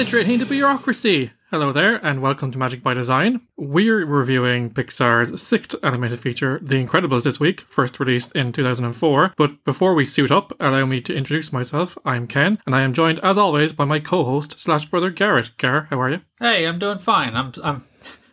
penetrating the bureaucracy. Hello there, and welcome to Magic by Design. We're reviewing Pixar's sixth animated feature, The Incredibles, this week, first released in 2004. But before we suit up, allow me to introduce myself. I'm Ken, and I am joined, as always, by my co-host slash brother Garrett. Garrett, how are you? Hey, I'm doing fine. I'm I'm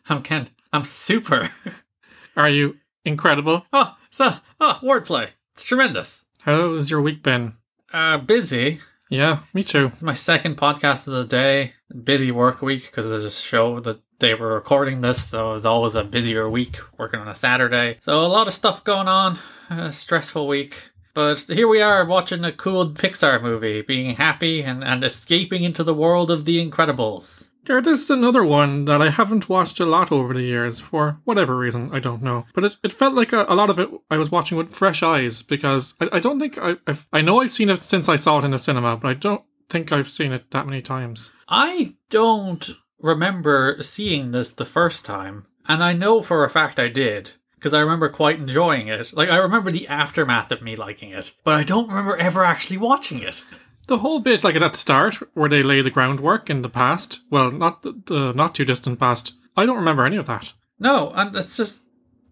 I'm Ken. I'm super. Are you incredible? Oh, so oh, wordplay. It's tremendous. How's your week been? Uh, busy. Yeah, me too. My second podcast of the day. Busy work week because there's a show that they we're recording this, so it's always a busier week working on a Saturday. So a lot of stuff going on. A stressful week. But here we are watching a cool Pixar movie, being happy and, and escaping into the world of the Incredibles. Garrett, this is another one that I haven't watched a lot over the years for whatever reason, I don't know. But it, it felt like a, a lot of it I was watching with fresh eyes because I, I don't think I, I've, I know I've seen it since I saw it in the cinema, but I don't think I've seen it that many times. I don't remember seeing this the first time, and I know for a fact I did because I remember quite enjoying it. Like I remember the aftermath of me liking it, but I don't remember ever actually watching it. The whole bit, like at the start, where they lay the groundwork in the past, well, not the, the not too distant past, I don't remember any of that. No, and it's just,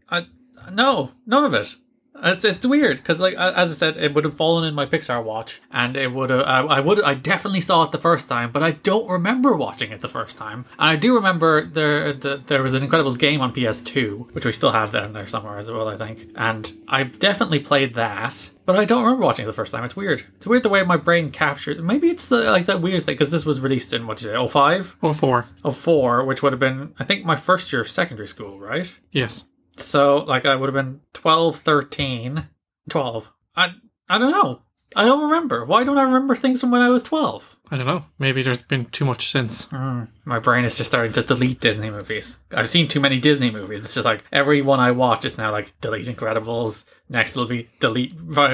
I no, none of it. It's it's weird because like as I said, it would have fallen in my Pixar watch, and it would have I, I would I definitely saw it the first time, but I don't remember watching it the first time. And I do remember there the, there was an Incredibles game on PS2, which we still have there in there somewhere as well, I think. And I definitely played that, but I don't remember watching it the first time. It's weird. It's weird the way my brain captured. Maybe it's the like that weird thing because this was released in what did you say, 05? Oh, four. 04, which would have been I think my first year of secondary school, right? Yes. So, like, I would have been 12, 13, 12. I, I don't know. I don't remember. Why don't I remember things from when I was 12? I don't know. Maybe there's been too much since. Mm, my brain is just starting to delete Disney movies. I've seen too many Disney movies. It's just like every one I watch is now like delete Incredibles. Next it'll be delete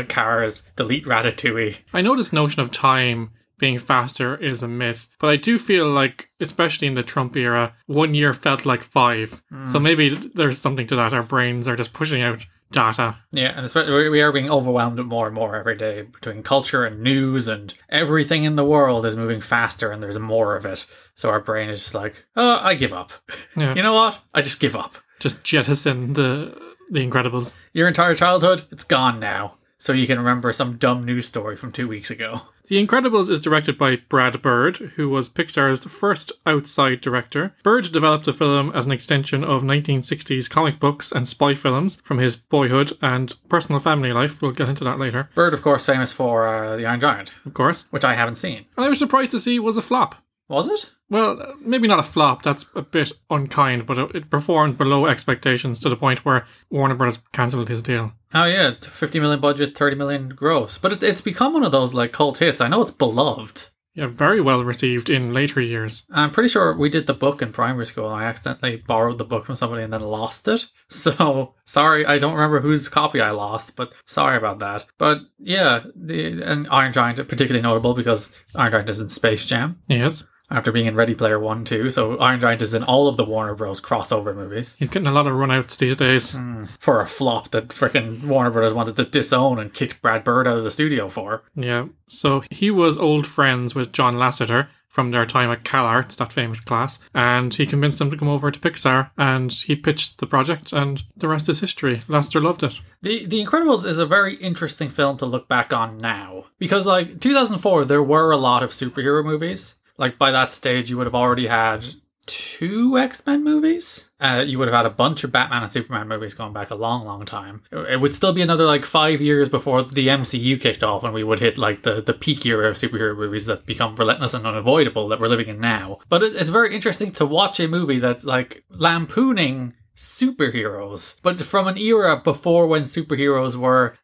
Cars, delete Ratatouille. I know this notion of time being faster is a myth. But I do feel like, especially in the Trump era, one year felt like five. So mm. maybe there's something to that. Our brains are just pushing out data. Yeah, and especially we are being overwhelmed with more and more every day between culture and news and everything in the world is moving faster and there's more of it. So our brain is just like, oh, I give up. Yeah. You know what? I just give up. Just jettison the the Incredibles. Your entire childhood, it's gone now. So you can remember some dumb news story from two weeks ago. The Incredibles is directed by Brad Bird, who was Pixar's first outside director. Bird developed the film as an extension of 1960s comic books and spy films from his boyhood and personal family life. We'll get into that later, Bird, of course, famous for uh, The Iron Giant, of course. which I haven't seen. And I was surprised to see was a flop. Was it? Well, maybe not a flop, that's a bit unkind, but it, performed below expectations to the point where Warner Bros. cancelled his deal. Oh yeah, 50 million budget, 30 million gross. But it, it's become one of those like cult hits. I know it's beloved. Yeah, very well received in later years. I'm pretty sure we did the book in primary school and I accidentally borrowed the book from somebody and then lost it. So sorry, I don't remember whose copy I lost, but sorry about that. But yeah, the and Iron Giant particularly notable because Iron Giant is in Space Jam Yes. After being in Ready Player One too. So Iron Giant is in all of the Warner Bros. crossover movies. He's getting a lot of runouts these days. Hmm. For a flop that frickin' Warner Bros. wanted to disown and kicked Brad Bird out of the studio for. Yeah. So he was old friends with John Lasseter from their time at CalArts, that famous class, and he convinced him to come over to Pixar and he pitched the project and the rest is history. Lasseter loved it. The The Incredibles is a very interesting film to look back on now because like 2004 there were a lot of superhero movies. Like by that stage you would have already had two X-Men movies. Uh, you would have had a bunch of Batman and Superman movies going back a long, long time. It would still be another like five years before the MCU kicked off, and we would hit like the the peak era of superhero movies that become relentless and unavoidable that we're living in now. But it, it's very interesting to watch a movie that's like lampooning superheroes, but from an era before when superheroes were,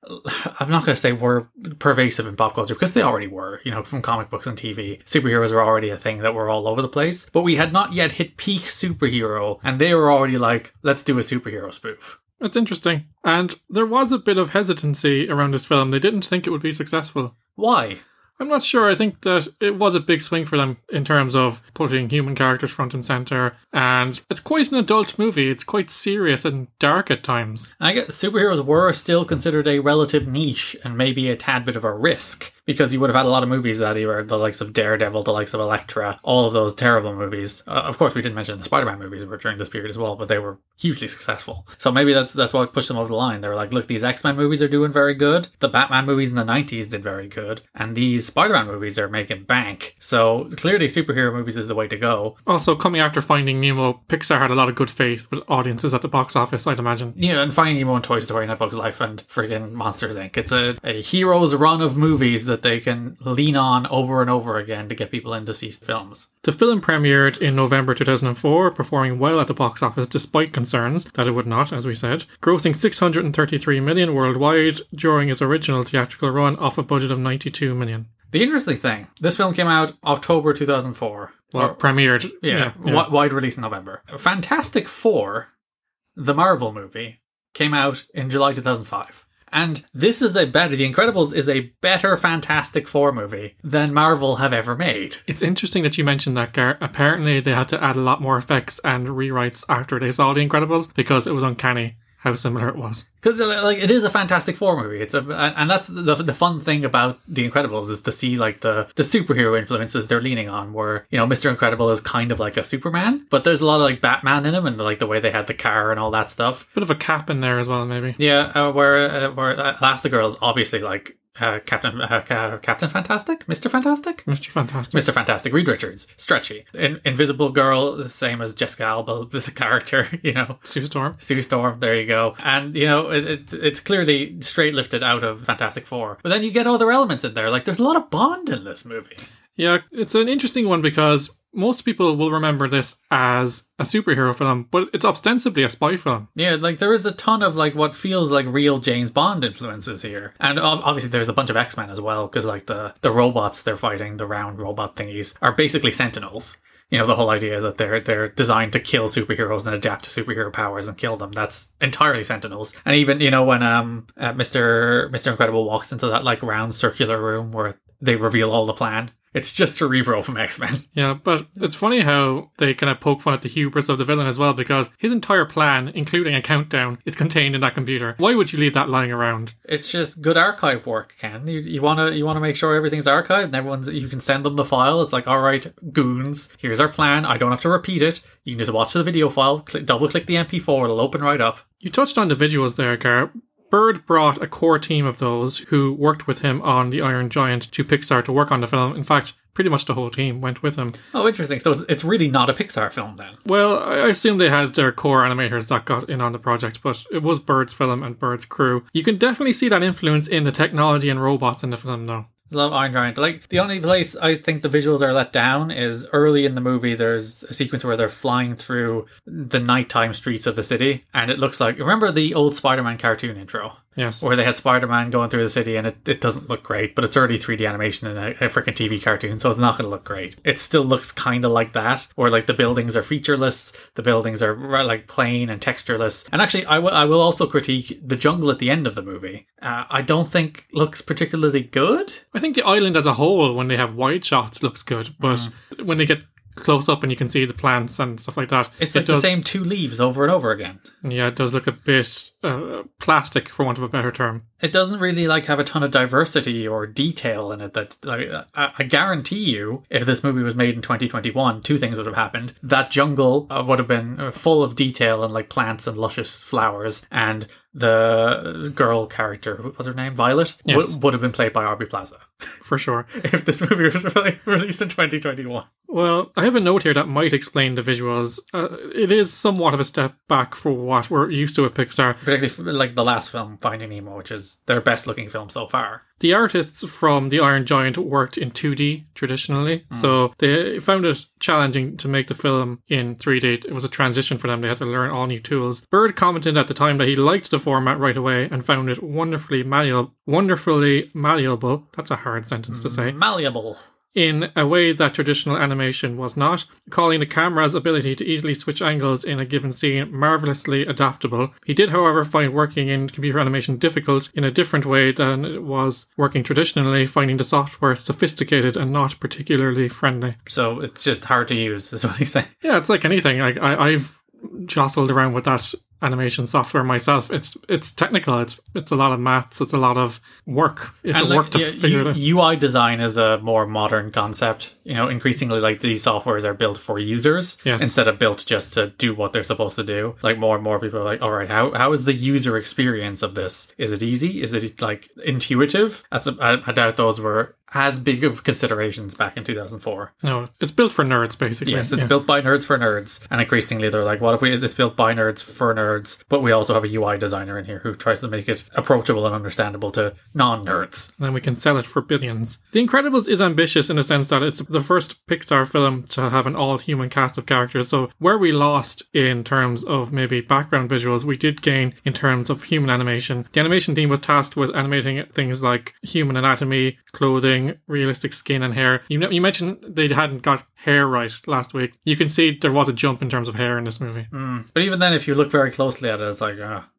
I'm not going to say were pervasive in pop culture because they already were, you know, from comic books and TV. Superheroes were already a thing that were all over the place, but we had not yet hit peak superhero, and they were already like, let's do a superhero spoof. It's interesting. And there was a bit of hesitancy around this film. They didn't think it would be successful. Why? I'm not sure. I think that it was a big swing for them in terms of putting human characters front and center, and it's quite an adult movie. It's quite serious and dark at times. I guess superheroes were still considered a relative niche and maybe a tad bit of a risk because you would have had a lot of movies that were the likes of Daredevil, the likes of Elektra, all of those terrible movies. Uh, of course, we didn't mention the Spider-Man movies were during this period as well, but they were hugely successful. So maybe that's that's what pushed them over the line. They were like, look, these X-Men movies are doing very good. The Batman movies in the '90s did very good, and these Spider-Man movies are making bank. So clearly, superhero movies is the way to go. Also, coming after Finding Nemo, Pixar had a lot of good faith with audiences at the box office. I'd imagine. Yeah, and Finding Nemo and Toy Story and Bugs Life and friggin' Monsters Inc. It's a, a hero's run of movies that they can lean on over and over again to get people in to see films. The film premiered in November 2004, performing well at the box office despite concerns that it would not, as we said, grossing 633 million worldwide during its original theatrical run off a budget of 92 million. The interesting thing, this film came out October 2004. Well, Or- premiered. yeah, yeah. wi- wide release in November. Fantastic Four, the Marvel movie, came out in July 2005. And this is a better, The Incredibles is a better Fantastic Four movie than Marvel have ever made. It's interesting that you mentioned that, Gar. Apparently, they had to add a lot more effects and rewrites after they saw The Incredibles because it was uncanny how similar it was. Because like it is a Fantastic Four movie. It's a and that's the the fun thing about The Incredibles is to see like the the superhero influences they're leaning on. Where you know Mister Incredible is kind of like a Superman, but there's a lot of like Batman in him and like the way they had the car and all that stuff. Bit of a cap in there as well, maybe. Yeah, uh, where uh, where uh, Elastigirl is obviously like uh, Captain uh, Ca- Captain Fantastic, Mister Fantastic. Mr. Fantastic. Mr. Fantastic, Reed Richards, stretchy. In- Invisible Girl, the same as Jessica Alba, the character, you know. Sue Storm. Sue Storm, there you go. And, you know, it, it, it's clearly straight lifted out of Fantastic Four. But then you get other elements in there. Like, there's a lot of Bond in this movie. Yeah, it's an interesting one because most people will remember this as a superhero film, but it's ostensibly a spy film. Yeah, like, there is a ton of, like, what feels like real James Bond influences here. And obviously, there's a bunch of X Men as well, because, like, the, the robots they're fighting, the round robot thingies, are basically Sentinels. You know, the whole idea that they're they're designed to kill superheroes and adapt to superhero powers and kill them. That's entirely Sentinels. And even, you know, when um uh, Mr. Mr. Incredible walks into that like round circular room where they reveal all the plan, it's just Cerebro from X-Men. Yeah, but it's funny how they kind of poke fun at the hubris of the villain as well because his entire plan, including a countdown, is contained in that computer. Why would you leave that lying around? It's just good archive work, Ken. You, you wanna you wanna make sure everything's archived and everyone's you can send them the file. It's like, all right, goons, here's our plan. I don't have to repeat it. You can just watch the video file, click, double click the MP4, it'll open right up. You touched on the visuals there, Gar. Bird brought a core team of those who worked with him on The Iron Giant to Pixar to work on the film. In fact, pretty much the whole team went with him. Oh, interesting. So it's, it's really not a Pixar film then. Well, I I assume they had their core animators that got in on the project, but it was Bird's film and Bird's crew. You can definitely see that influence in the technology and robots in the film, though. Love Iron Giant. Like the only place I think the visuals are let down is early in the movie. There's a sequence where they're flying through the nighttime streets of the city, and it looks like remember the old Spider-Man cartoon intro Yes. where they had Spider-Man going through the city, and it, it doesn't look great, but it's already 3D animation in a, a freaking TV cartoon, so it's not going to look great. It still looks kind of like that, where like the buildings are featureless, the buildings are like plain and textureless. And actually, I will I will also critique the jungle at the end of the movie. Uh, I don't think looks particularly good. I think the island as a whole, when they have wide shots, looks good, but when they get close up and you can see the plants and stuff like that, It's it like does, the same two leaves over and over again. Yeah, it does look a bit uh, plastic, for want of a better term. It doesn't really like have a ton of diversity or detail in it. That like, I, I guarantee you, if this movie was made in 2021, two things would have happened. That jungle uh, would have been uh, full of detail and like plants and luscious flowers, and the girl character, what was her name, Violet, Yes. would, would have been played by Aubrey Plaza. For sure. If this movie was really released in 2021. Well, I have a note here that might explain the visuals. Uh, it is somewhat of a step back for what we're used to at Pixar. Particularly like the last film, Finding Nemo, which is their best looking film so far. The artists from The Iron Giant worked in 2D traditionally, mm. so they found it challenging to make the film in 3D. It was a transition for them. They had to learn all new tools. Bird commented at the time that he liked the format right away and found it wonderfully malleable. Wonderfully malleable. That's a hard sentence to say. Malleable. In a way that traditional animation was not, calling the camera's ability to easily switch angles in a given scene marvelously adaptable. He did, however, find working in computer animation difficult in a different way than it was working traditionally, finding the software sophisticated and not particularly friendly. So it's just hard to use, is what he's saying. Yeah, it's like anything. Like I, I've jostled around with that animation software myself. It's it's technical. It's it's a lot of maths. It's a lot of work. It's And a work to yeah, figure it out. UI design is a more modern concept. You know, increasingly, like these softwares are built for users Yes. instead of built just to do what they're supposed to do. Like more and more people are like, all right, how how is the user experience of this? Is it easy? Is it like intuitive? That's a, I, I doubt those were as big of considerations back in 2004. No, it's built for nerds basically. Yes, it's Yeah. built by nerds for nerds, and increasingly they're like, what if we? It's built by nerds for nerds, but we also have a UI designer in here who tries to make it approachable and understandable to non-nerds. and then we can sell it for billions. The Incredibles is ambitious in the sense that it's the first Pixar film to have an all human cast of characters. So, where we lost in terms of maybe background visuals, we did gain in terms of human animation. The animation team was tasked with animating things like human anatomy, clothing, realistic skin and hair. You know, you mentioned they hadn't got hair right last week. You can see there was a jump in terms of hair in this movie. But even then, if you look very closely at it, it's like, ah,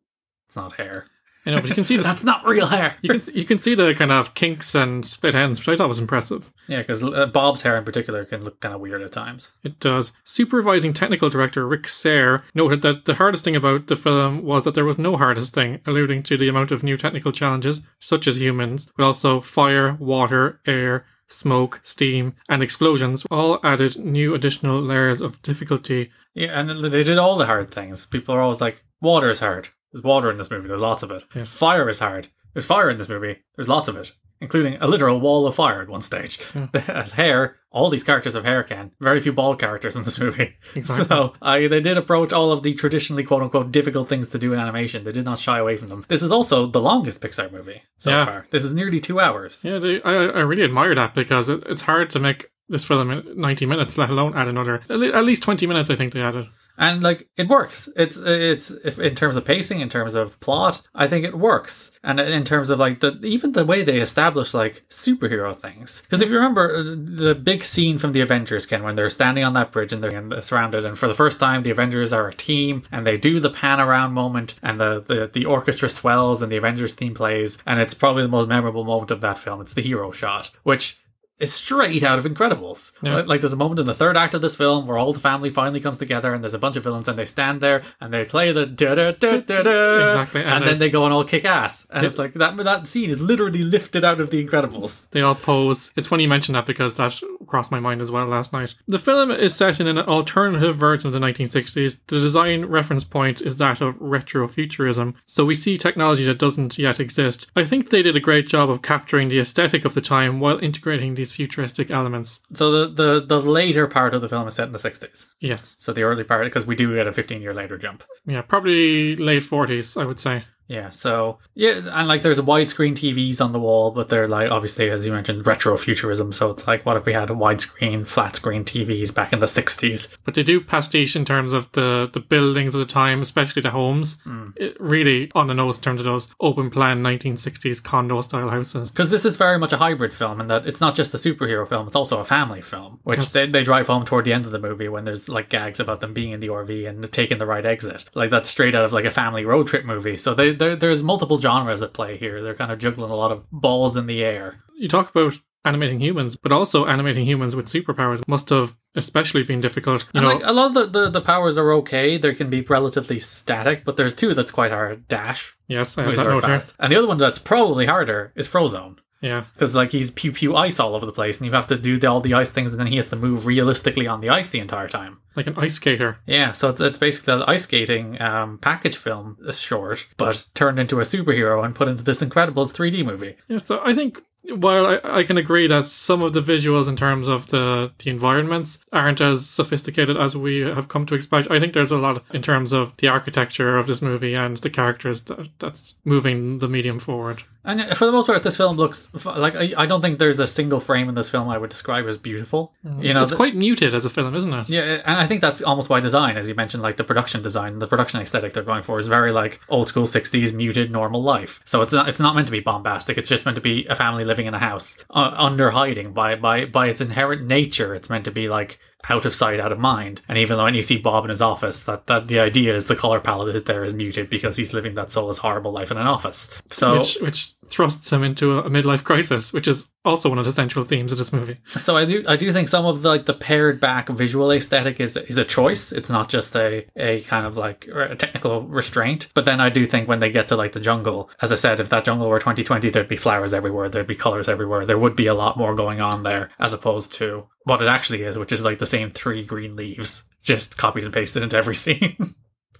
it's not hair. You know, but you can see the That's not real hair. you can you can see the kind of kinks and split ends, which I thought was impressive. Yeah, because uh, Bob's hair in particular can look kind of weird at times. It does. Supervising technical director Rick Sayre noted that the hardest thing about the film was that there was no hardest thing, alluding to the amount of new technical challenges, such as humans, but also fire, water, air, smoke, steam, and explosions, all added new additional layers of difficulty. Yeah, and they did all the hard things. People are always like, water is hard. There's water in this movie. There's lots of it. Yes. Fire is hard. There's fire in this movie. There's lots of it, including a literal wall of fire at one stage. Hair. All these characters have hair. Can very few bald characters in this movie. Exactly. So I, they did approach all of the traditionally quote unquote difficult things to do in animation. They did not shy away from them. This is also the longest Pixar movie so Yeah. far. This is nearly two hours. Yeah, they, I, I really admire that because it, it's hard to make this film in 90 minutes, let alone add another, at least 20 minutes, I think they added. And like it works. It's it's in terms of pacing in terms of plot i think it works. And in terms of like the even the way they establish like superhero things. Because if you remember uh, the big scene from the avengers ken when they're standing on that bridge and they're surrounded and for the first time the avengers are a team and they do the pan around moment and the the, the orchestra swells and the avengers theme plays and it's probably the most memorable moment of that film. It's the hero shot which is straight out of Incredibles. Yeah. Like there's a moment in the third act of this film where all the family finally comes together and there's a bunch of villains and they stand there and they play the da da da da da Exactly, and and, then they go and all kick ass and it's like that that scene is literally lifted out of the Incredibles. They all pose. It's funny you mention that because that crossed my mind as well last night. The film is set in an alternative version of the 1960s. The design reference point is that of retrofuturism, so we see technology that doesn't yet exist. I think they did a great job of capturing the aesthetic of the time while integrating these futuristic elements. So the, the the later part of the film is set in the 60s. Yes. So the early part because we do get a 15 year later jump. Yeah, probably late 40s, I would say. Yeah, so yeah, and like there's widescreen TVs on the wall, but they're like obviously as you mentioned retrofuturism. So it's like what if we had widescreen, flat screen TVs back in the 60s? But they do pastiche in terms of the, the buildings of the time, especially the homes. Hmm. It really on the nose in terms of those open plan 1960s condo style houses. Because this is very much a hybrid film, in that it's not just a superhero film; it's also a family film, which they, they drive home toward the end of the movie when there's like gags about them being in the RV and taking the right exit. Like that's straight out of like a family road trip movie. So they there there's multiple genres at play here. They're kind of juggling a lot of balls in the air. You talk about animating humans, but also animating humans with superpowers must have especially been difficult. You And know, like a lot of the, the, the powers are okay. They can be relatively static, but there's two that's quite hard. Dash, yes, I have that note fast, and the other one that's probably harder is Frozone. Yeah, Because like he's pew pew ice all over the place, and you have to do the, all the ice things, and then he has to move realistically on the ice the entire time. like an ice skater. Yeah, so it's, it's basically an ice skating um, package film, short, but turned into a superhero and put into this Incredibles 3D movie. Yeah, so I think while I, I can agree that some of the visuals in terms of the the environments aren't as sophisticated as we have come to expect, I think there's a lot in terms of the architecture of this movie and the characters that, that's moving the medium forward. And uh, for the most part, this film looks like I, I don't think there's a single frame in this film I would describe as beautiful. You know, it's quite muted as a film, isn't it? Yeah, and I think that's almost by design, as you mentioned, like the production design, the production aesthetic they're going for is very like old school '60s muted normal life. So it's not it's not meant to be bombastic. It's just meant to be a family living living in a house uh, under hiding by by by its inherent nature. It's meant to be like out of sight, out of mind. And even though when you see Bob in his office, that, that the idea is the color palette is there is muted because he's living that soulless, horrible life in an office. So, which which thrusts him into a midlife crisis, which is also one of the central themes of this movie. so I do I do think some of the, like the pared back visual aesthetic is is a choice. It's not just a a kind of like a technical restraint. But then I do think when they get to like the jungle, as I said, if that jungle were 2020, there'd be flowers everywhere, there'd be colors everywhere. There would be a lot more going on there as opposed to what it actually is, which is like the same three green leaves, just copied and pasted into every scene.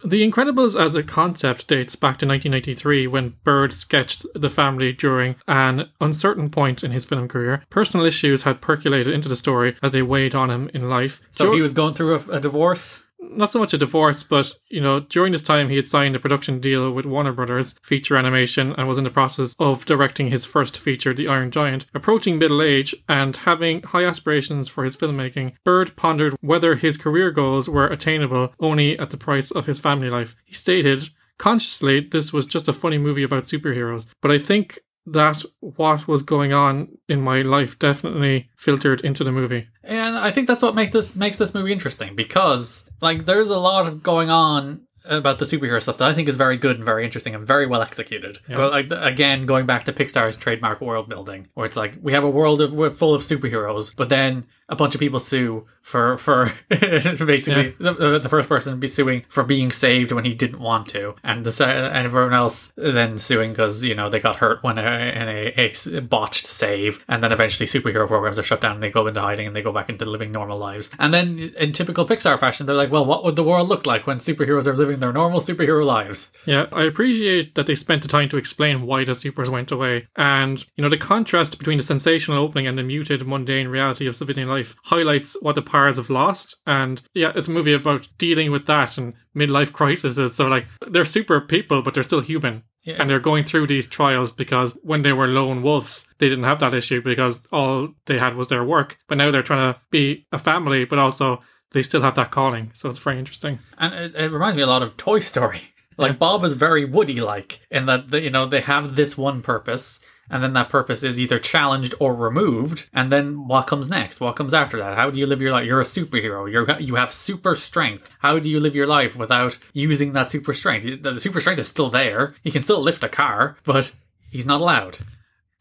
The Incredibles as a concept dates back to 1993 when Bird sketched the family during an uncertain point in his film career. Personal issues had percolated into the story as they weighed on him in life. so Dur- he was going through a, a divorce. Not so much a divorce, but you know, during this time he had signed a production deal with Warner Brothers Feature Animation and was in the process of directing his first feature, The Iron Giant. Approaching middle age and having high aspirations for his filmmaking, Bird pondered whether his career goals were attainable only at the price of his family life. He stated, consciously, this was just a funny movie about superheroes, but I think that what was going on in my life definitely filtered into the movie. And I think that's what make this makes this movie interesting because like there's a lot of going on about the superhero stuff that I think is very good and very interesting and very well executed. Yeah. But like again, going back to Pixar's trademark world building, where it's like we have a world of we're full of superheroes, but then a bunch of people sue for for basically the, the, the first person be suing for being saved when he didn't want to, and the and everyone else then suing because you know they got hurt when a, in a, a botched save, and then eventually superhero programs are shut down and they go into hiding and they go back into living normal lives. And then in typical Pixar fashion, they're like, well, what would the world look like when superheroes are living their normal superhero lives? Yeah, I appreciate that they spent the time to explain why the supers went away. And, you know, the contrast between the sensational opening and the muted, mundane reality of civilian life highlights what the powers have lost. And yeah, it's a movie about dealing with that and midlife crises. So, like, they're super people, but they're still human. Yeah. And they're going through these trials because when they were lone wolves, they didn't have that issue because all they had was their work. But now they're trying to be a family, but also they still have that calling. So it's very interesting. And it, it reminds me a lot of Toy Story. Like Bob is very Woody like in that the, you know they have this one purpose and then that purpose is either challenged or removed and then what comes next what comes after that how do you live your life you're a superhero you're you have super strength how do you live your life without using that super strength the super strength is still there he can still lift a car but he's not allowed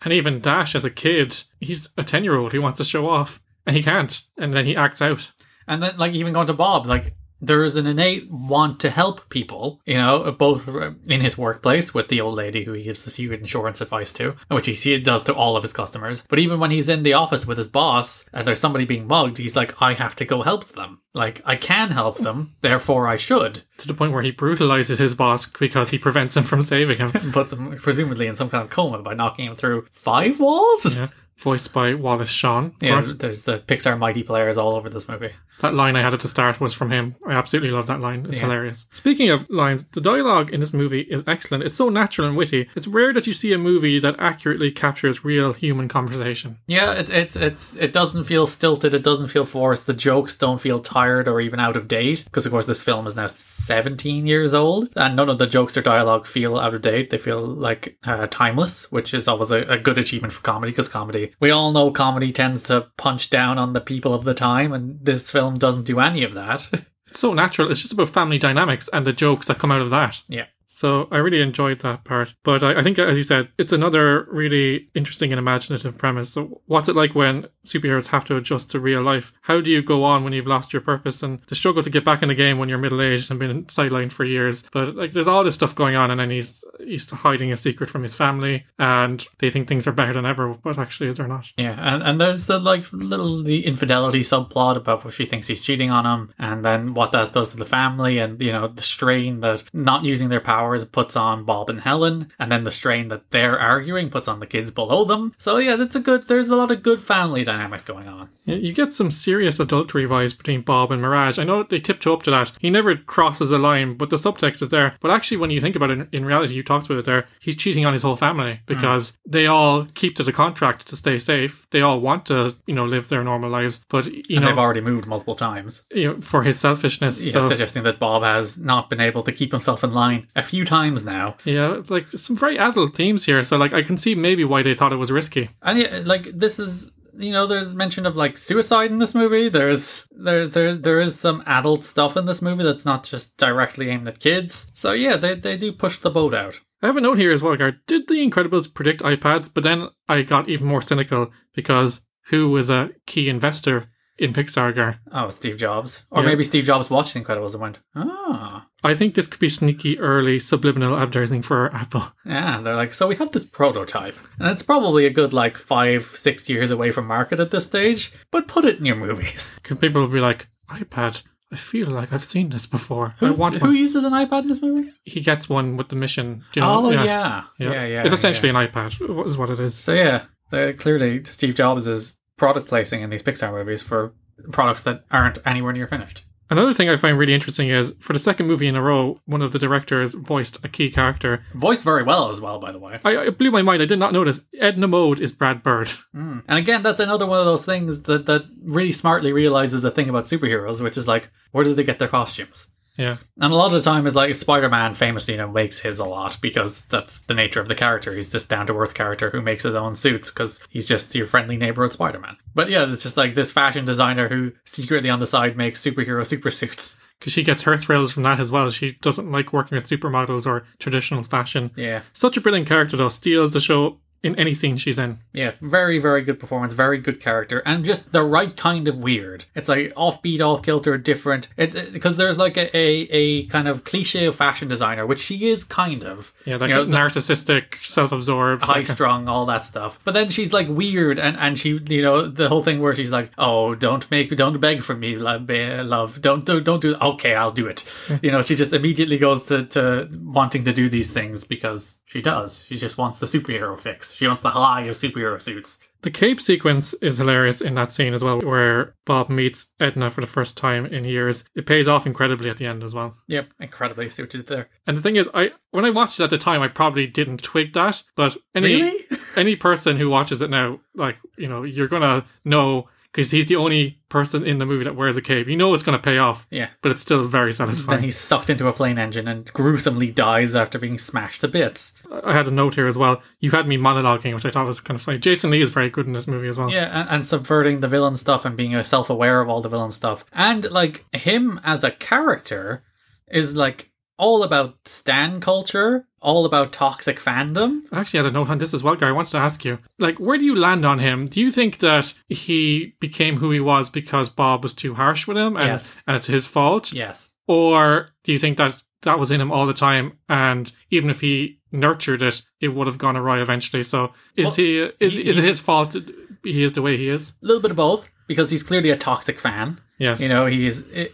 And even Dash, as a kid, he's a 10 year old who wants to show off, and he can't. And then he acts out. And then, like, even going to Bob, like, there is an innate want to help people, you know, both in his workplace with the old lady who he gives the secret insurance advice to, which he does to all of his customers. But even when he's in the office with his boss and there's somebody being mugged, he's like, I have to go help them. Like, I can help them, therefore I should. To the point where he brutalizes his boss because he prevents him from saving him. And puts him presumably in some kind of coma by knocking him through five walls? Yeah. Voiced by Wallace Shawn. Yeah, course. there's the Pixar mighty players all over this movie. That line I had at the start was from him. I absolutely love that line. It's Yeah. hilarious. Speaking of lines, the dialogue in this movie is excellent. It's so natural and witty. It's rare that you see a movie that accurately captures real human conversation. Yeah, it, it it's it doesn't feel stilted. It doesn't feel forced. The jokes don't feel tired or even out of date because, of course, this film is now seventeen years old, and none of the jokes or dialogue feel out of date. They feel like uh, timeless, which is always a, a good achievement for comedy. Because comedy, we all know, comedy tends to punch down on the people of the time, and this film doesn't do any of that. It's so natural. It's just about family dynamics and the jokes that come out of that. yeah. So I really enjoyed that part. But I, I think, as you said, it's another really interesting and imaginative premise. So what's it like when superheroes have to adjust to real life? How do you go on when you've lost your purpose and the struggle to get back in the game when you're middle aged and been sidelined for years? But like, there's all this stuff going on, and then he's he's hiding a secret from his family, and they think things are better than ever, but actually they're not. Yeah, and, and there's the like little the infidelity subplot about what she thinks he's cheating on him, and then what that does to the family, and you know the strain that not using their powers puts on Bob and Helen, and then the strain that they're arguing puts on the kids below them. So yeah, that's a good. There's a lot of good family dynamics going on. You get some serious adultery vibes between Bob and Mirage. I know they tiptoe up to that. He never crosses a line, but the subtext is there. But actually, when you think about it, in- reality, you talked about it there, he's cheating on his whole family hmm. because they all keep to the contract to stay safe. They all want to, you know, live their normal lives. But, you And they've already moved multiple times, you know, for his selfishness. yeah, so, suggesting that Bob has not been able to keep himself in line few times now. Yeah, like some very adult themes here. So like I can see maybe why they thought it was risky. And yeah, like this is you know, there's mention of like suicide in this movie. There's there there there is some adult stuff in this movie that's not just directly aimed at kids. So yeah, they they do push the boat out. I have a note here as well, Gar. Did The Incredibles predict iPads? But then I got even more cynical because who was a key investor in Pixar, Gar? Oh, Steve Jobs, or Yeah. maybe Steve Jobs watched The Incredibles and went, ah. I think this could be sneaky early subliminal advertising for Apple. Yeah, they're like, so we have this prototype, and it's probably a good like five, six years away from market at this stage, but put it in your movies. Because people will be like, iPad, I feel like I've seen this before. I want who one. uses an iPad in this movie? He gets one with the mission. You know? oh yeah. yeah, yeah, It's essentially yeah. an iPad, is what it is. So yeah, clearly Steve Jobs is product placing in these Pixar movies for products that aren't anywhere near finished. Another thing I find really interesting is for the second movie in a row, one of the directors voiced a key character. Voiced very well as well, by the way. I, it blew my mind. I did not notice. Edna Mode is Brad Bird. Hmm. And again, that's another one of those things that that really smartly realizes a thing about superheroes, which is like, where do they get their costumes? Yeah. And a lot of the time is like Spider Man famously you know makes his a lot because that's the nature of the character. He's this down to earth character who makes his own suits because he's just your friendly neighborhood Spider Man. But yeah, it's just like this fashion designer who secretly on the side makes superhero super suits. Because she gets her thrills from that as well. She doesn't like working with supermodels or traditional fashion. Yeah. Such a brilliant character, though. Steals the show in any scene she's in. Yeah, very, very good performance, very good character, and just the right kind of weird. It's like offbeat, off kilter, different. It because there's like a, a a kind of cliche fashion designer, which she is kind of. Yeah, like You know, narcissistic, self absorbed. high strung, all that stuff. But then she's like weird, and and she, you know, the whole thing where she's like, "Oh, don't make, don't beg for me, love, love. don't do, don't do. Okay, I'll do it." you know, she just immediately goes to to wanting to do these things because she does. She just wants the superhero fix. She wants the high of superhero suits. The cape sequence is hilarious in that scene as well, where Bob meets Edna for the first time in years. It pays off incredibly at the end as well. Yep, incredibly suited there. And the thing is, I when I watched it at the time, I probably didn't twig that. But any Really? any person who watches it now, like you know, you're gonna know because he's the only person in the movie that wears a cape. You know it's gonna pay off, Yeah. but it's still very satisfying. Then he's sucked into a plane engine and gruesomely dies after being smashed to bits. I had a note here as well. You had me monologuing, which I thought was kind of funny. Jason Lee is very good in this movie as well. Yeah, and, and subverting the villain stuff and being uh, self-aware of all the villain stuff. And like him as a character is like all about stan culture, all about toxic fandom. I actually had a note on this as well, Gary. I wanted to ask you, like, where do you land on him? Do you think that he became who he was because Bob was too harsh with him, and, Yes. and it's his fault, Yes. or do you think that that was in him all the time, and even if he nurtured it, it would have gone awry eventually? So, is Well, he is he- is it his fault? that He is the way he is. A little bit of both because he's clearly a toxic fan. Yes, You know, he is, i-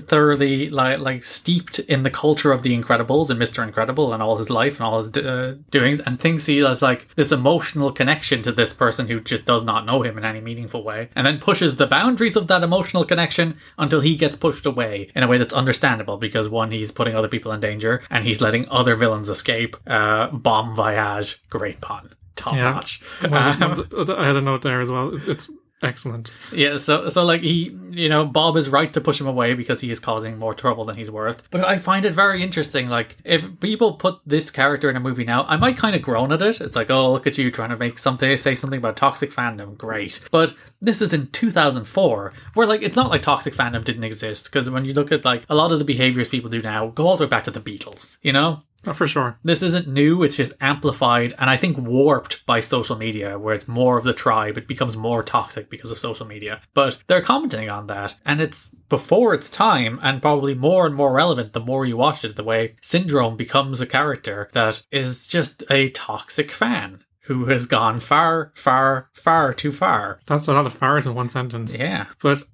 thoroughly like like steeped in the culture of the Incredibles and Mister Incredible and all his life and all his uh, doings, and thinks he has like this emotional connection to this person who just does not know him in any meaningful way, and then pushes the boundaries of that emotional connection until he gets pushed away in a way that's understandable because one, he's putting other people in danger, and he's letting other villains escape. Uh, bomb voyage, great pun, top Yeah. notch. Well, I had a note there as well. It's, it's excellent. Yeah, so so like he, you know, Bob is right to push him away because he is causing more trouble than he's worth. But I find it very interesting. Like if people put this character in a movie now, I might kind of groan at it. It's like, oh, look at you trying to make something say something about toxic fandom. Great, but this is in 2004, where like it's not like toxic fandom didn't exist because when you look at like a lot of the behaviors people do now, go all the way back to the Beatles. You know, Oh, for sure. this isn't new, it's just amplified and I think warped by social media, where it's more of the tribe. It becomes more toxic because of social media. But they're commenting on that, and it's before its time and probably more and more relevant the more you watch it, the way Syndrome becomes a character that is just a toxic fan. Who has gone far, far, far too far. That's a lot of fars in one sentence. Yeah. But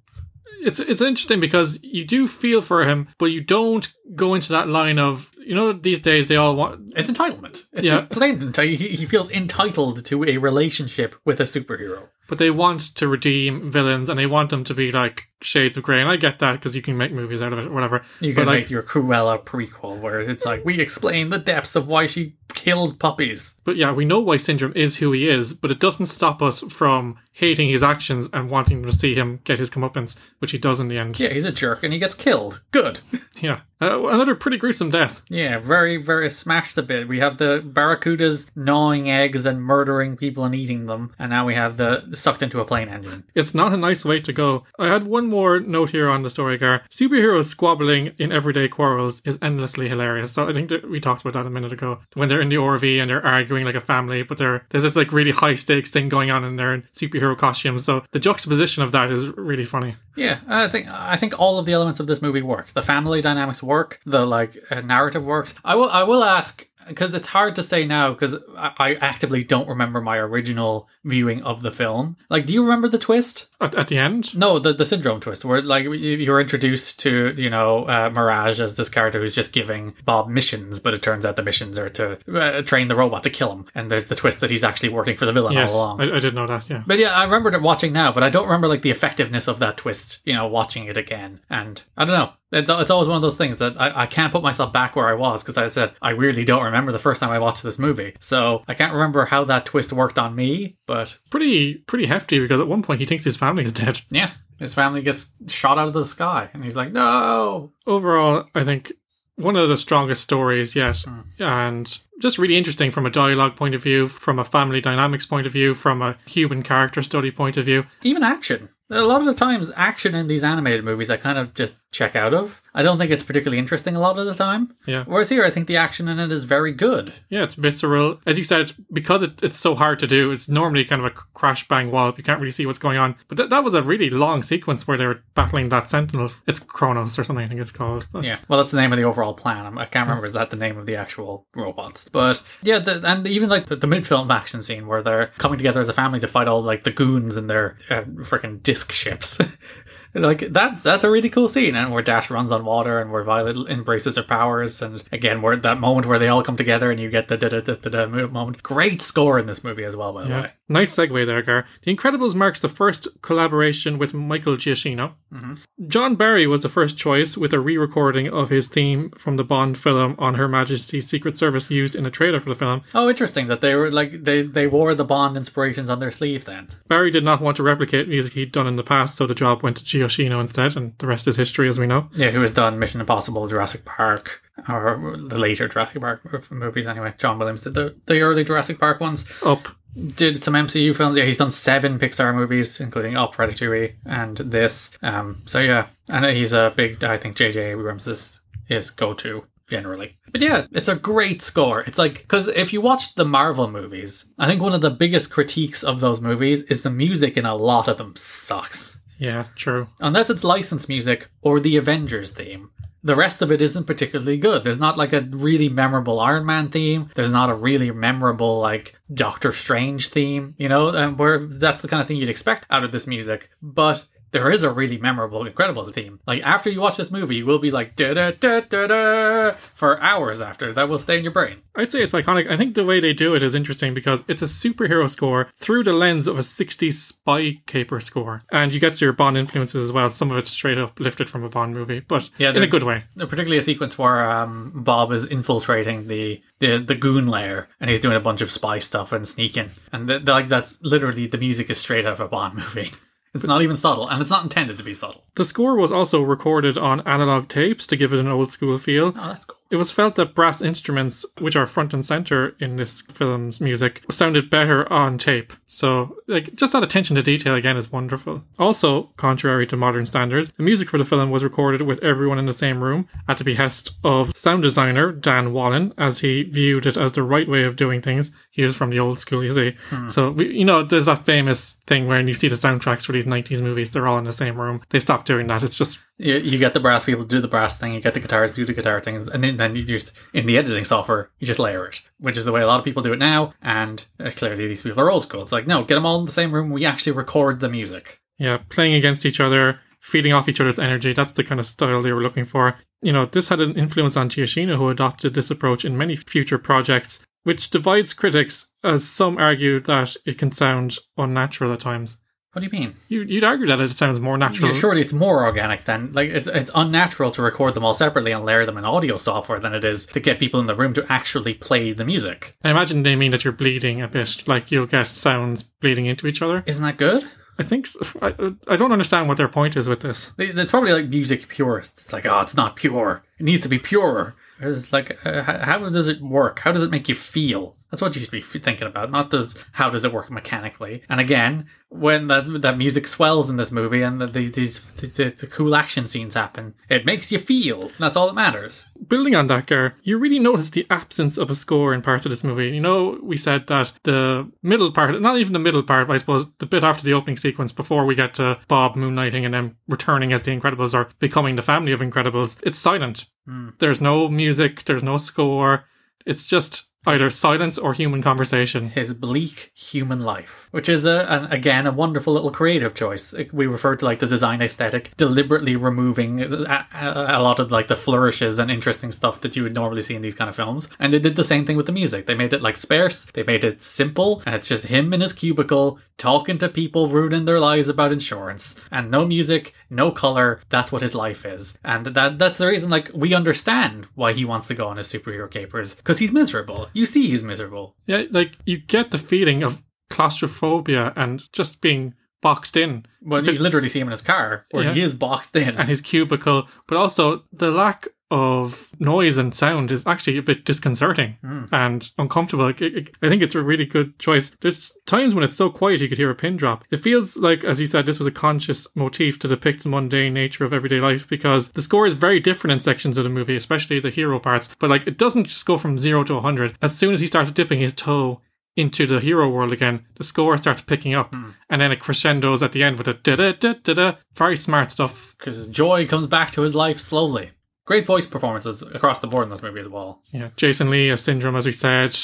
it's it's interesting because you do feel for him, but you don't go into that line of you know these days they all want It's entitlement. It's Yeah. just plain enti- he, he feels entitled to a relationship with a superhero. But they want to redeem villains and they want them to be like shades of grey and I get that because you can make movies out of it or whatever. You but can like make your Cruella prequel where it's like we explain the depths of why she kills puppies. but yeah, we know why Syndrome is who he is, but it doesn't stop us from hating his actions and wanting to see him get his comeuppance, which he does in the end. Yeah, he's a jerk and he gets killed. Good. Yeah. Uh, another pretty gruesome death. Yeah, very, very smashed a bit. We have the barracudas gnawing eggs and murdering people and eating them, and now we have the sucked into a plane engine. It's not a nice way to go. I had one more note here on the story, Gar. Superheroes squabbling in everyday quarrels is endlessly hilarious. So I think that we talked about that a minute ago. When they're in the RV and they're arguing like a family, but they're, there's this like really high stakes thing going on and they're in superhero costumes. So the juxtaposition of that is really funny. Yeah, I think I think all of the elements of this movie work. The family dynamics work. The like uh, narrative works. I will I will ask because it's hard to say now because I, I actively don't remember my original viewing of the film. Like, do you remember the twist? At, at the end? No, the the syndrome twist, where like you- you're introduced to you know uh, Mirage as this character who's just giving Bob missions, but it turns out the missions are to uh, train the robot to kill him, and there's the twist that he's actually working for the villain Yes, all along. I, I did know that, yeah. But yeah, I remembered it watching now, but I don't remember like the effectiveness of that twist, you know, watching it again. And I don't know. It's, it's always one of those things that I, I can't put myself back where I was because I said I really don't remember the first time I watched this movie. So I can't remember how that twist worked on me, but Pretty, pretty hefty because at one point he thinks his family is dead. yeah, his family gets shot out of the sky and he's like, no. Overall, I think one of the strongest stories yet, hmm. and just really interesting from a dialogue point of view, from a family dynamics point of view, from a human character study point of view. Even action. A lot of the times, action in these animated movies, I kind of just check out of. I don't think it's particularly interesting a lot of the time. Yeah. Whereas here, I think the action in it is very good. Yeah, it's visceral. As you said, because it, it's so hard to do, it's normally kind of a crash bang wallop. You can't really see what's going on. But th- that was a really long sequence where they were battling that sentinel. It's Kronos or something, I think it's called. But Yeah, well, that's the name of the overall plan. I'm- I can't remember is that the name of the actual robots, but yeah, the, and even like the, the mid-film action scene where they're coming together as a family to fight all like the goons and their uh, freaking disc ships. like that, that's a really cool scene, and where Dash runs on water and where Violet embraces her powers, and again, where that moment where they all come together and you get the da da da da moment. Great score in this movie as well, by the Yeah. way. Nice segue there, Gar. The Incredibles marks the first collaboration with Michael Giacchino. Mm-hmm. John Barry was the first choice with a re recording of his theme from the Bond film on Her Majesty's Secret Service used in a trailer for the film. Oh, interesting that they were like they they wore the Bond inspirations on their sleeve then. Barry did not want to replicate music he'd done in the past, so the job went to Giacchino instead, and the rest is history, as we know. Yeah, who has done Mission Impossible, Jurassic Park, or the later Jurassic Park movies anyway. John Williams did the, the early Jurassic Park ones. Up. Did some MCU films. Yeah, he's done seven Pixar movies, including Up, Ratatouille, and this. Um, so yeah, I know he's a big, I think J.J. Abrams is his go-to generally. But yeah, it's a great score. It's like, because if you watch the Marvel movies, I think one of the biggest critiques of those movies is the music in a lot of them sucks Yeah, true. unless it's licensed music or the Avengers theme. The rest of it isn't particularly good. There's not like a really memorable Iron Man theme. There's not a really memorable like Doctor Strange theme, you know, and where that's the kind of thing you'd expect out of this music. But there is a really memorable Incredibles theme. Like after you watch this movie, you will be like da da da da da for hours after. That will stay in your brain. I'd say it's iconic. I think the way they do it is interesting because it's a superhero score through the lens of a 60s spy caper score. And you get your Bond influences as well. Some of it's straight up lifted from a Bond movie, but Yeah, in a good way. particularly a sequence where um, Bob is infiltrating the, the the goon lair and he's doing a bunch of spy stuff and sneaking, and th- like that's literally the music is straight out of a Bond movie. It's not even subtle, and it's not intended to be subtle. The score was also recorded on analog tapes to give it an old school feel. Oh, that's cool. It was felt that brass instruments, which are front and center in this film's music, sounded better on tape. So, like, just that attention to detail again is wonderful. Also, contrary to modern standards, the music for the film was recorded with everyone in the same room at the behest of sound designer Dan Wallin, as he viewed it as the right way of doing things. He was from the old school, you see. Hmm. So, we, you know, there's that famous thing where you see the soundtracks for these 90s movies, they're all in the same room. They stopped doing that. It's just You, you get the brass people to do the brass thing, you get the guitars to do the guitar things, and then, then you just, in the editing software, you just layer it, which is the way a lot of people do it now, and uh, clearly these people are old school. It's like, no, get them all in the same room, we actually record the music. Yeah, playing against each other, feeding off each other's energy. That's the kind of style they were looking for. You know, this had an influence on Giacchino, who adopted this approach in many future projects, which divides critics, as some argue that it can sound unnatural at times. What do you mean? You, you'd argue that it sounds more natural. Yeah, surely it's more organic than Like it's it's unnatural to record them all separately and layer them in audio software than it is to get people in the room to actually play the music. I imagine they mean that you're bleeding a bit, like you'll get sounds bleeding into each other. Isn't that good? I think I I don't understand what their point is with this. It's probably like music purists. It's like, oh, it's not pure. It needs to be purer. It's like, uh, how does it work? How does it make you feel? That's what you should be thinking about. Not does how does it work mechanically. And again, when that that music swells in this movie and the, the, these the, the, cool action scenes happen, it makes you feel. That's all that matters. Building on that, Gar, you really notice the absence of a score in parts of this movie. You know, we said that the middle part, not even the middle part, but I suppose the bit after the opening sequence, before we get to Bob moonlighting and then returning as the Incredibles or becoming the family of Incredibles, it's silent. Hmm. There's no music, there's no score. It's just either silence or human conversation. his bleak human life, which is a, again a wonderful little creative choice. We refer to like the design aesthetic, deliberately removing a, a, a lot of like the flourishes and interesting stuff that you would normally see in these kind of films. And they did the same thing with the music. They made it like sparse, they made it simple, and it's just him in his cubicle talking to people, ruining their lives about insurance, and no music, no color. That's what his life is, and that that's the reason. Like we understand why he wants to go on his superhero capers because he's miserable. You see, he's miserable. Yeah, like you get the feeling of claustrophobia and just being boxed in Well, you literally see him in his car where Yeah. he is boxed in. and his cubicle, but also the lack of noise and sound is actually a bit disconcerting hmm. and uncomfortable. Like, it- it- I think it's a really good choice. There's times when it's so quiet you could hear a pin drop. It feels like, as you said, this was a conscious motif to depict the mundane nature of everyday life because the score is very different in sections of the movie, especially the hero parts. But like, it doesn't just go from zero to 100. As soon as he starts dipping his toe into the hero world again, the score starts picking up, hmm. and then it crescendos at the end with a da da da da da. Very smart stuff. Because joy comes back to his life slowly. Great voice performances across the board in this movie as well. Yeah, Jason Lee as Syndrome, as we said.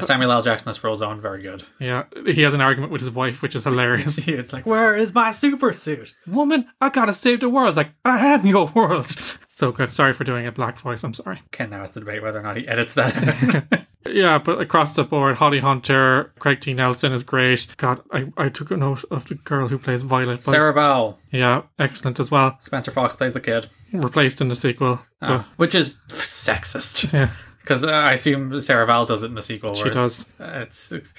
Samuel L. Jackson as Frozone, very good. Yeah, he has an argument with his wife, which is hilarious. it's like, where is my super suit? Woman, I gotta save the world. It's like, I am your world. So good. Sorry for doing a black voice. I'm sorry. Ken now has to debate whether or not he edits that. Yeah, but across the board, Holly Hunter, Craig T. Nelson is great. God, I, I took a note of the girl who plays Violet. But Sarah Vowell. yeah, excellent as well. Spencer Fox plays the kid. Replaced in the sequel. Ah, which is sexist. Yeah, Because uh, I assume Sarah Vowell does it in the sequel. she does. It's, it's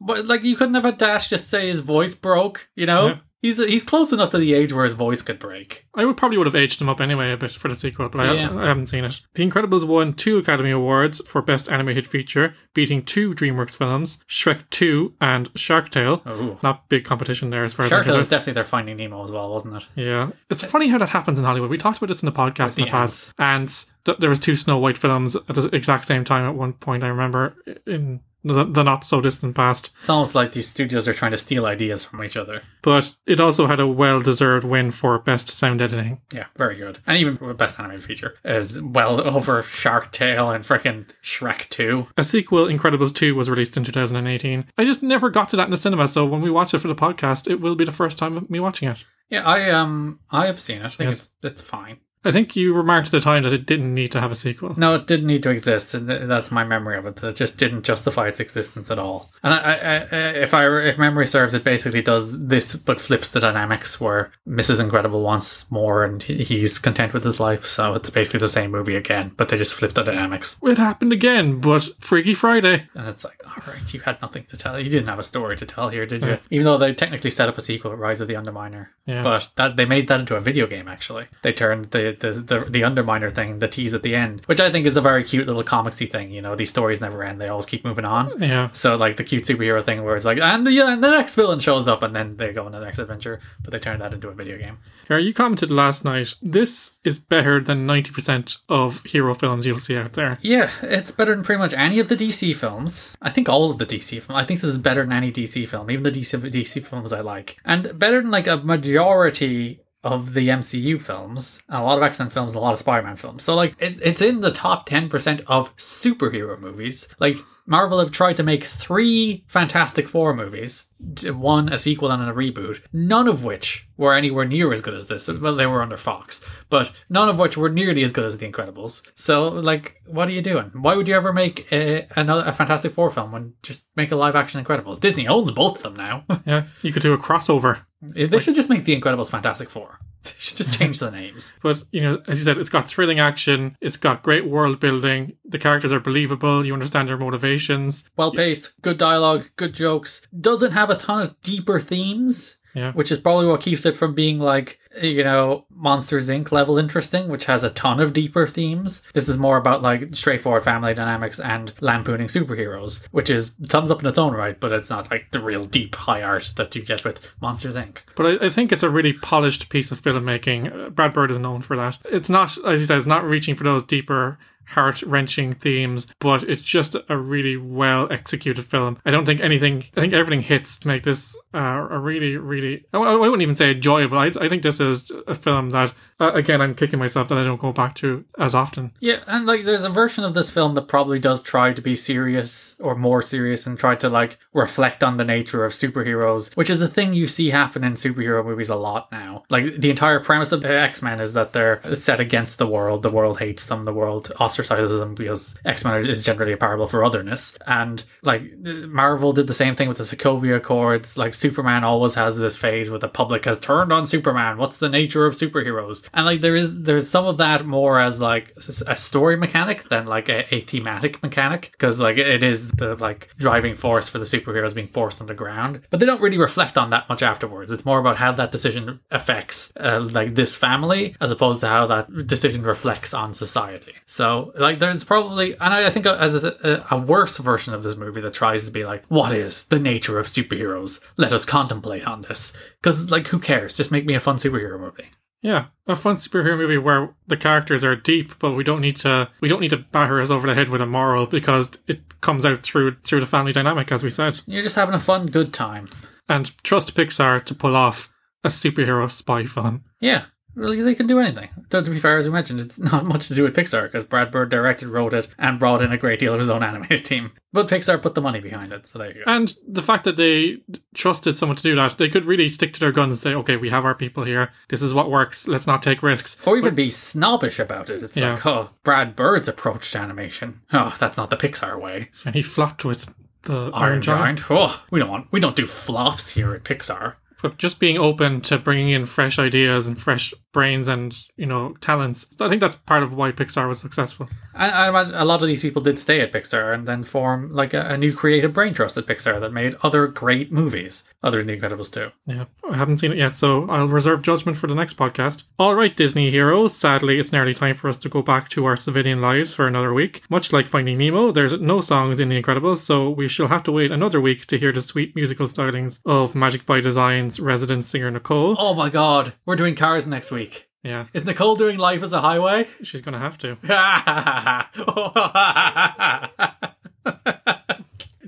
but like you couldn't have had Dash just say his voice broke. You know, Yeah. He's uh, he's close enough to the age where his voice could break. I would probably would have aged him up anyway a bit for the sequel, but I, Yeah. I haven't seen it. The Incredibles won two Academy Awards for Best Animated Feature, beating two DreamWorks films, Shrek 2 and Shark Tale. Oh, Not big competition there as far Shark as Tale I'm is concerned. definitely their Finding Nemo as well, wasn't it? Yeah, it's funny how that happens in Hollywood. We talked about this in the podcast in the the past, and th- there was two Snow White films at the exact same time at one point. I remember in the, the not so distant past, It's almost like these studios are trying to steal ideas from each other. but it also had a well-deserved win for best sound editing. Yeah, very good. And even Best Animated Feature is well over Shark Tale and freaking Shrek 2. A sequel, Incredibles 2, was released in 2018. I just never got to that in the cinema, so when we watch it for the podcast, it will be the first time of me watching it. Yeah, I um I have seen it. I think Yes. it's it's fine. I think you remarked at the time that it didn't need to have a sequel. No, it didn't need to exist, and that's my memory of it. That it just didn't justify its existence at all. And I, I, I, if I, if memory serves, it basically does this, but flips the dynamics where Mrs. Incredible wants more, and he's content with his life. So it's basically the same movie again, but they just flip the dynamics. It happened again, but Freaky Friday. And it's like, all right, you had nothing to tell. You didn't have a story to tell here, did you? Even though they technically set up a sequel, Rise of the Underminer. Yeah. But that they made that into a video game. Actually, they turned the the the, the Underminer thing, the tease at the end, which I think is a very cute little comicsy thing. You know, these stories never end; they always keep moving on. Yeah. So like the cute superhero thing, where it's like, and the and the next villain shows up, and then they go on the next adventure. But they turned that into a video game. Gary, you commented last night, this is better than 90% of hero films you'll see out there. Yeah, it's better than pretty much any of the DC films. I think all of the DC films. I think this is better than any DC film, even the DC DC films I like, and better than like a majority of the MCU films, a lot of X Men films, a lot of Spider Man films. So like, it, it's in the top ten percent of superhero movies. Like. Marvel have tried to make three Fantastic Four movies, one a sequel and a reboot, none of which were anywhere near as good as this. Well, they were under Fox, but none of which were nearly as good as The Incredibles. So, like, what are you doing? Why would you ever make a, another a Fantastic Four film when just make a live action Incredibles? Disney owns both of them now. Yeah, you could do a crossover. They should just make The Incredibles Fantastic Four. They should just change the names. But, you know, as you said, it's got thrilling action, it's got great world building, the characters are believable, you understand their motivations. Well paced, good dialogue, good jokes. Doesn't have a ton of deeper themes. Yeah. which is probably what keeps it from being like you know Monsters Inc. level interesting, which has a ton of deeper themes. This is more about like straightforward family dynamics and lampooning superheroes, which is thumbs up in its own right, but it's not like the real deep high art that you get with Monsters Inc. But I, I think it's a really polished piece of filmmaking. Uh, Brad Bird is known for that. It's not, as you said, it's not reaching for those deeper, heart wrenching themes, but it's just a really well executed film. I don't think anything, I think everything hits to make this uh, a really, really, I, I wouldn't even say enjoyable. I, I think this is a film that, uh, again, I'm kicking myself that I don't go back to as often. Yeah, and like there's a version of this film that probably does try to be serious or more serious and try to like reflect on the nature of superheroes, which is a thing you see happen in superhero movies a lot now. Like the entire premise of the X-Men is that they're set against the world, the world hates them, the world ostracizes them because X-Men is generally a parable for otherness. And like Marvel did the same thing with the Sokovia Accords, like Superman always has this phase where the public has turned on Superman. What's the nature of superheroes? And like there is there's some of that more as like a story mechanic than like a, a thematic mechanic because like it is the like driving force for the superheroes being forced on the ground. But they don't really reflect on that much afterwards. It's more about how that decision affects uh, like this family as opposed to how that decision reflects on society. So like there's probably and I, I think as a, a worse version of this movie that tries to be like what is the nature of superheroes? Let us contemplate on this because like who cares? Just make me a fun superhero movie. Yeah, a fun superhero movie where the characters are deep, but we don't need to we don't need to batter us over the head with a moral because it comes out through through the family dynamic, as we said. You're just having a fun, good time. And trust Pixar to pull off a superhero spy film. Yeah. Really, they can do anything. Though, to be fair, as we mentioned, it's not much to do with Pixar because Brad Bird directed, wrote it, and brought in a great deal of his own animated team. But Pixar put the money behind it, so there you go. And the fact that they trusted someone to do that, they could really stick to their guns and say, okay, we have our people here. This is what works. Let's not take risks. Or even be snobbish about it. It's Yeah. like, oh, Brad Bird's approach to animation. Oh, that's not the Pixar way. And he flopped with the Iron, Iron Giant. Giant. Oh, we don't want. We don't do flops here at Pixar. But just being open to bringing in fresh ideas and fresh brains and, you know, talents. I think that's part of why Pixar was successful. I, I imagine a lot of these people did stay at Pixar and then form like a, a new creative brain trust at Pixar that made other great movies, other than The Incredibles 2. Yeah, I haven't seen it yet, so I'll reserve judgment for the next podcast. All right, Disney heroes. Sadly, it's nearly time for us to go back to our civilian lives for another week. Much like Finding Nemo, there's no songs in The Incredibles, so we shall have to wait another week to hear the sweet musical stylings of Magic by Design's resident singer Nicole. Oh my god, we're doing Cars next week. Yeah, Is Nicole doing Life as a Highway? she's gonna have to.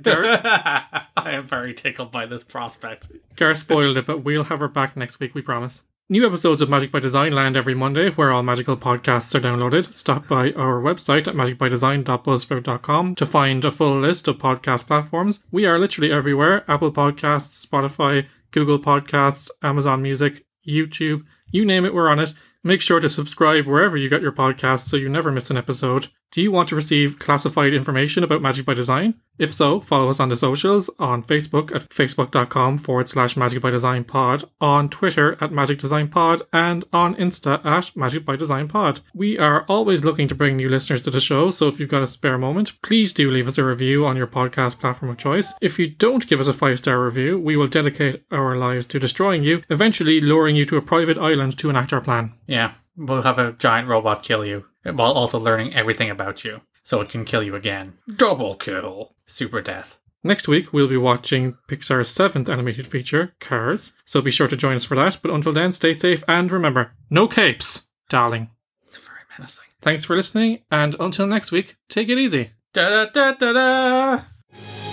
I am very tickled by this prospect. Gareth spoiled it, but we'll have her back next week, we promise. New episodes of Magic by Design land every Monday, where all magical podcasts are downloaded. Stop by our website at magicbydesign.buzzsprout.com to find a full list of podcast platforms. We are literally everywhere Apple Podcasts, Spotify, Google Podcasts, Amazon Music, YouTube, you name it, we're on it. Make sure to subscribe wherever you get your podcasts so you never miss an episode. Do you want to receive classified information about Magic by Design? If so, follow us on the socials on Facebook at facebook.com forward slash Magic by Design Pod, on Twitter at Magic Design Pod, and on Insta at Magic by Design Pod. We are always looking to bring new listeners to the show, so if you've got a spare moment, please do leave us a review on your podcast platform of choice. If you don't give us a five star review, we will dedicate our lives to destroying you, eventually luring you to a private island to enact our plan. Yeah, we'll have a giant robot kill you while also learning everything about you. So it can kill you again. Double kill. Super death. Next week, we'll be watching Pixar's seventh animated feature, Cars, so be sure to join us for that. But until then, stay safe and remember no capes, darling. It's very menacing. Thanks for listening, and until next week, take it easy. Da da da da da!